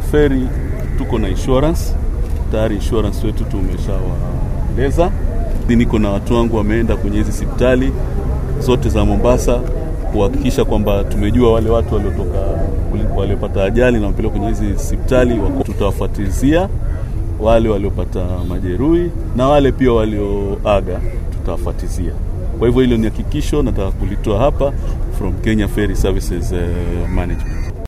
Feri tuko na insurance tayari, insurance wetu tumeshawaeleza. Niko na watu wangu wameenda kwenye hizi hospitali zote za Mombasa kuhakikisha kwamba tumejua wale watu waliotoka waliopata ajali na wapelekwa kwenye hizi hospitali, tutawafuatilizia wale waliopata majeruhi na wale pia walioaga tutawafuatizia. Kwa hivyo hilo ni hakikisho nataka kulitoa hapa from Kenya Ferry Services eh, Management.